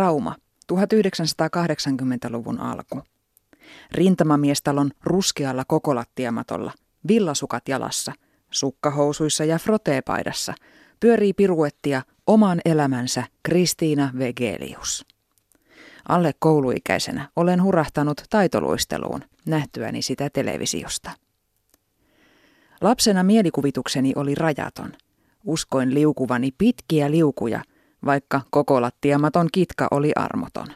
Rauma, 1980-luvun alku. Rintamamiestalon ruskealla kokolattiamatolla, villasukat jalassa, sukkahousuissa ja froteepaidassa, pyörii piruettia oman elämänsä Kristiina Vegelius. Alle kouluikäisenä olen hurahtanut taitoluisteluun, nähtyäni sitä televisiosta. Lapsena mielikuvitukseni oli rajaton. Uskoin liukuvani pitkiä liukuja, vaikka koko lattiamaton kitka oli armoton.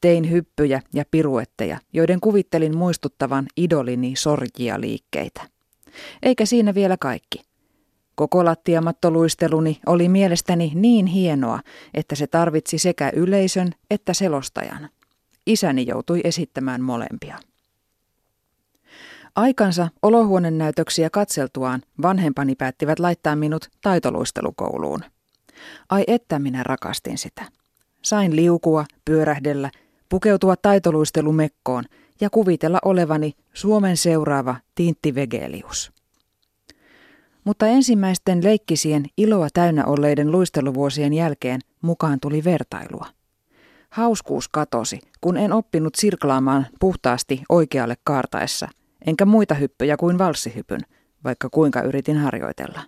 Tein hyppyjä ja piruetteja, joiden kuvittelin muistuttavan idolini sorjia liikkeitä. Eikä siinä vielä kaikki. Koko lattiamattoluisteluni oli mielestäni niin hienoa, että se tarvitsi sekä yleisön että selostajan. Isäni joutui esittämään molempia. Aikansa olohuonenäytöksiä katseltuaan vanhempani päättivät laittaa minut taitoluistelukouluun. Ai että minä rakastin sitä. Sain liukua, pyörähdellä, pukeutua taitoluistelumekkoon ja kuvitella olevani Suomen seuraava Tintti Vegelius. Mutta ensimmäisten leikkisien iloa täynnä olleiden luisteluvuosien jälkeen mukaan tuli vertailua. Hauskuus katosi, kun en oppinut sirklaamaan puhtaasti oikealle kaartaessa, enkä muita hyppyjä kuin valssihypyn, vaikka kuinka yritin harjoitella.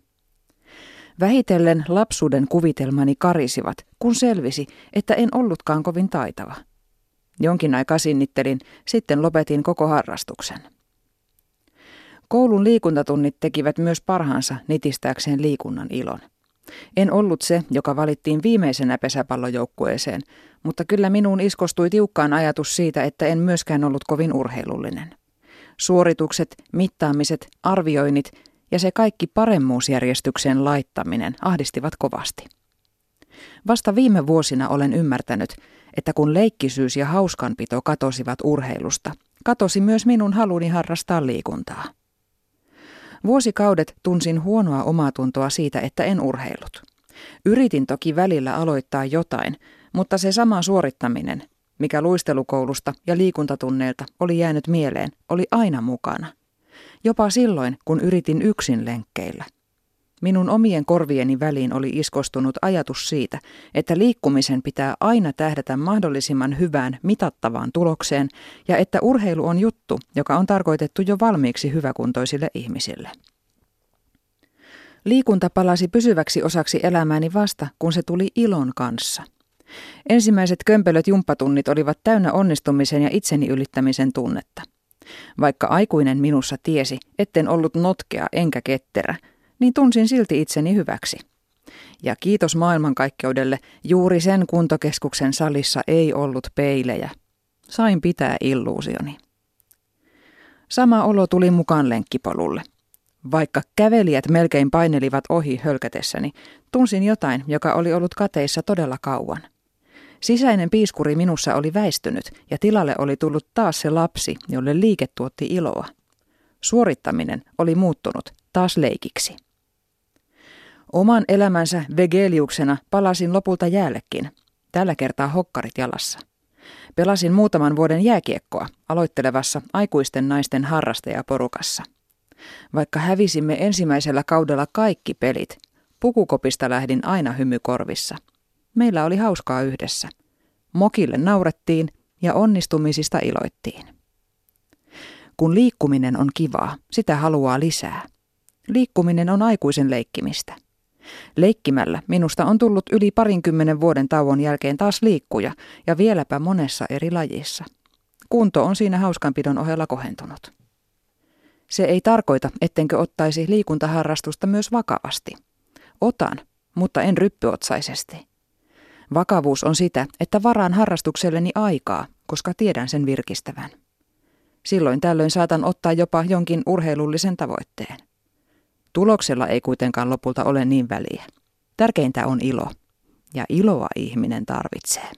Vähitellen lapsuuden kuvitelmani karisivat, kun selvisi, että en ollutkaan kovin taitava. Jonkin aikaa sinnittelin, sitten lopetin koko harrastuksen. Koulun liikuntatunnit tekivät myös parhaansa nitistääkseen liikunnan ilon. En ollut se, joka valittiin viimeisenä pesäpallojoukkueeseen, mutta kyllä minuun iskostui tiukkaan ajatus siitä, että en myöskään ollut kovin urheilullinen. Suoritukset, mittaamiset, arvioinnit ja se kaikki paremmuusjärjestykseen laittaminen ahdistivat kovasti. Vasta viime vuosina olen ymmärtänyt, että kun leikkisyys ja hauskanpito katosivat urheilusta, katosi myös minun haluni harrastaa liikuntaa. Vuosikaudet tunsin huonoa omatuntoa siitä, että en urheillut. Yritin toki välillä aloittaa jotain, mutta se sama suorittaminen, mikä luistelukoulusta ja liikuntatunneilta oli jäänyt mieleen, oli aina mukana. Jopa silloin, kun yritin yksin lenkkeillä. Minun omien korvieni väliin oli iskostunut ajatus siitä, että liikkumisen pitää aina tähdätä mahdollisimman hyvään, mitattavaan tulokseen ja että urheilu on juttu, joka on tarkoitettu jo valmiiksi hyväkuntoisille ihmisille. Liikunta palasi pysyväksi osaksi elämääni vasta, kun se tuli ilon kanssa. Ensimmäiset kömpelöt jumppatunnit olivat täynnä onnistumisen ja itseni ylittämisen tunnetta. Vaikka aikuinen minussa tiesi, etten ollut notkea enkä ketterä, niin tunsin silti itseni hyväksi. Ja kiitos maailmankaikkeudelle, juuri sen kuntokeskuksen salissa ei ollut peilejä. Sain pitää illuusioni. Sama olo tuli mukaan lenkkipolulle. Vaikka kävelijät melkein painelivat ohi hölkätessäni, tunsin jotain, joka oli ollut kateissa todella kauan. Sisäinen piiskuri minussa oli väistynyt ja tilalle oli tullut taas se lapsi, jolle liike tuotti iloa. Suorittaminen oli muuttunut taas leikiksi. Oman elämänsä vegeliuksena palasin lopulta jäällekin, tällä kertaa hokkarit jalassa. Pelasin muutaman vuoden jääkiekkoa aloittelevassa aikuisten naisten harrastajaporukassa. Vaikka hävisimme ensimmäisellä kaudella kaikki pelit, pukukopista lähdin aina hymykorvissa. Meillä oli hauskaa yhdessä. Mokille naurettiin ja onnistumisista iloittiin. Kun liikkuminen on kivaa, sitä haluaa lisää. Liikkuminen on aikuisen leikkimistä. Leikkimällä minusta on tullut yli parinkymmenen vuoden tauon jälkeen taas liikkuja ja vieläpä monessa eri lajissa. Kunto on siinä hauskanpidon ohella kohentunut. Se ei tarkoita, ettenkö ottaisi liikuntaharrastusta myös vakavasti. Otan, mutta en ryppyotsaisesti. Vakavuus on sitä, että varaan harrastukselleni aikaa, koska tiedän sen virkistävän. Silloin tällöin saatan ottaa jopa jonkin urheilullisen tavoitteen. Tuloksella ei kuitenkaan lopulta ole niin väliä. Tärkeintä on ilo. Ja iloa ihminen tarvitsee.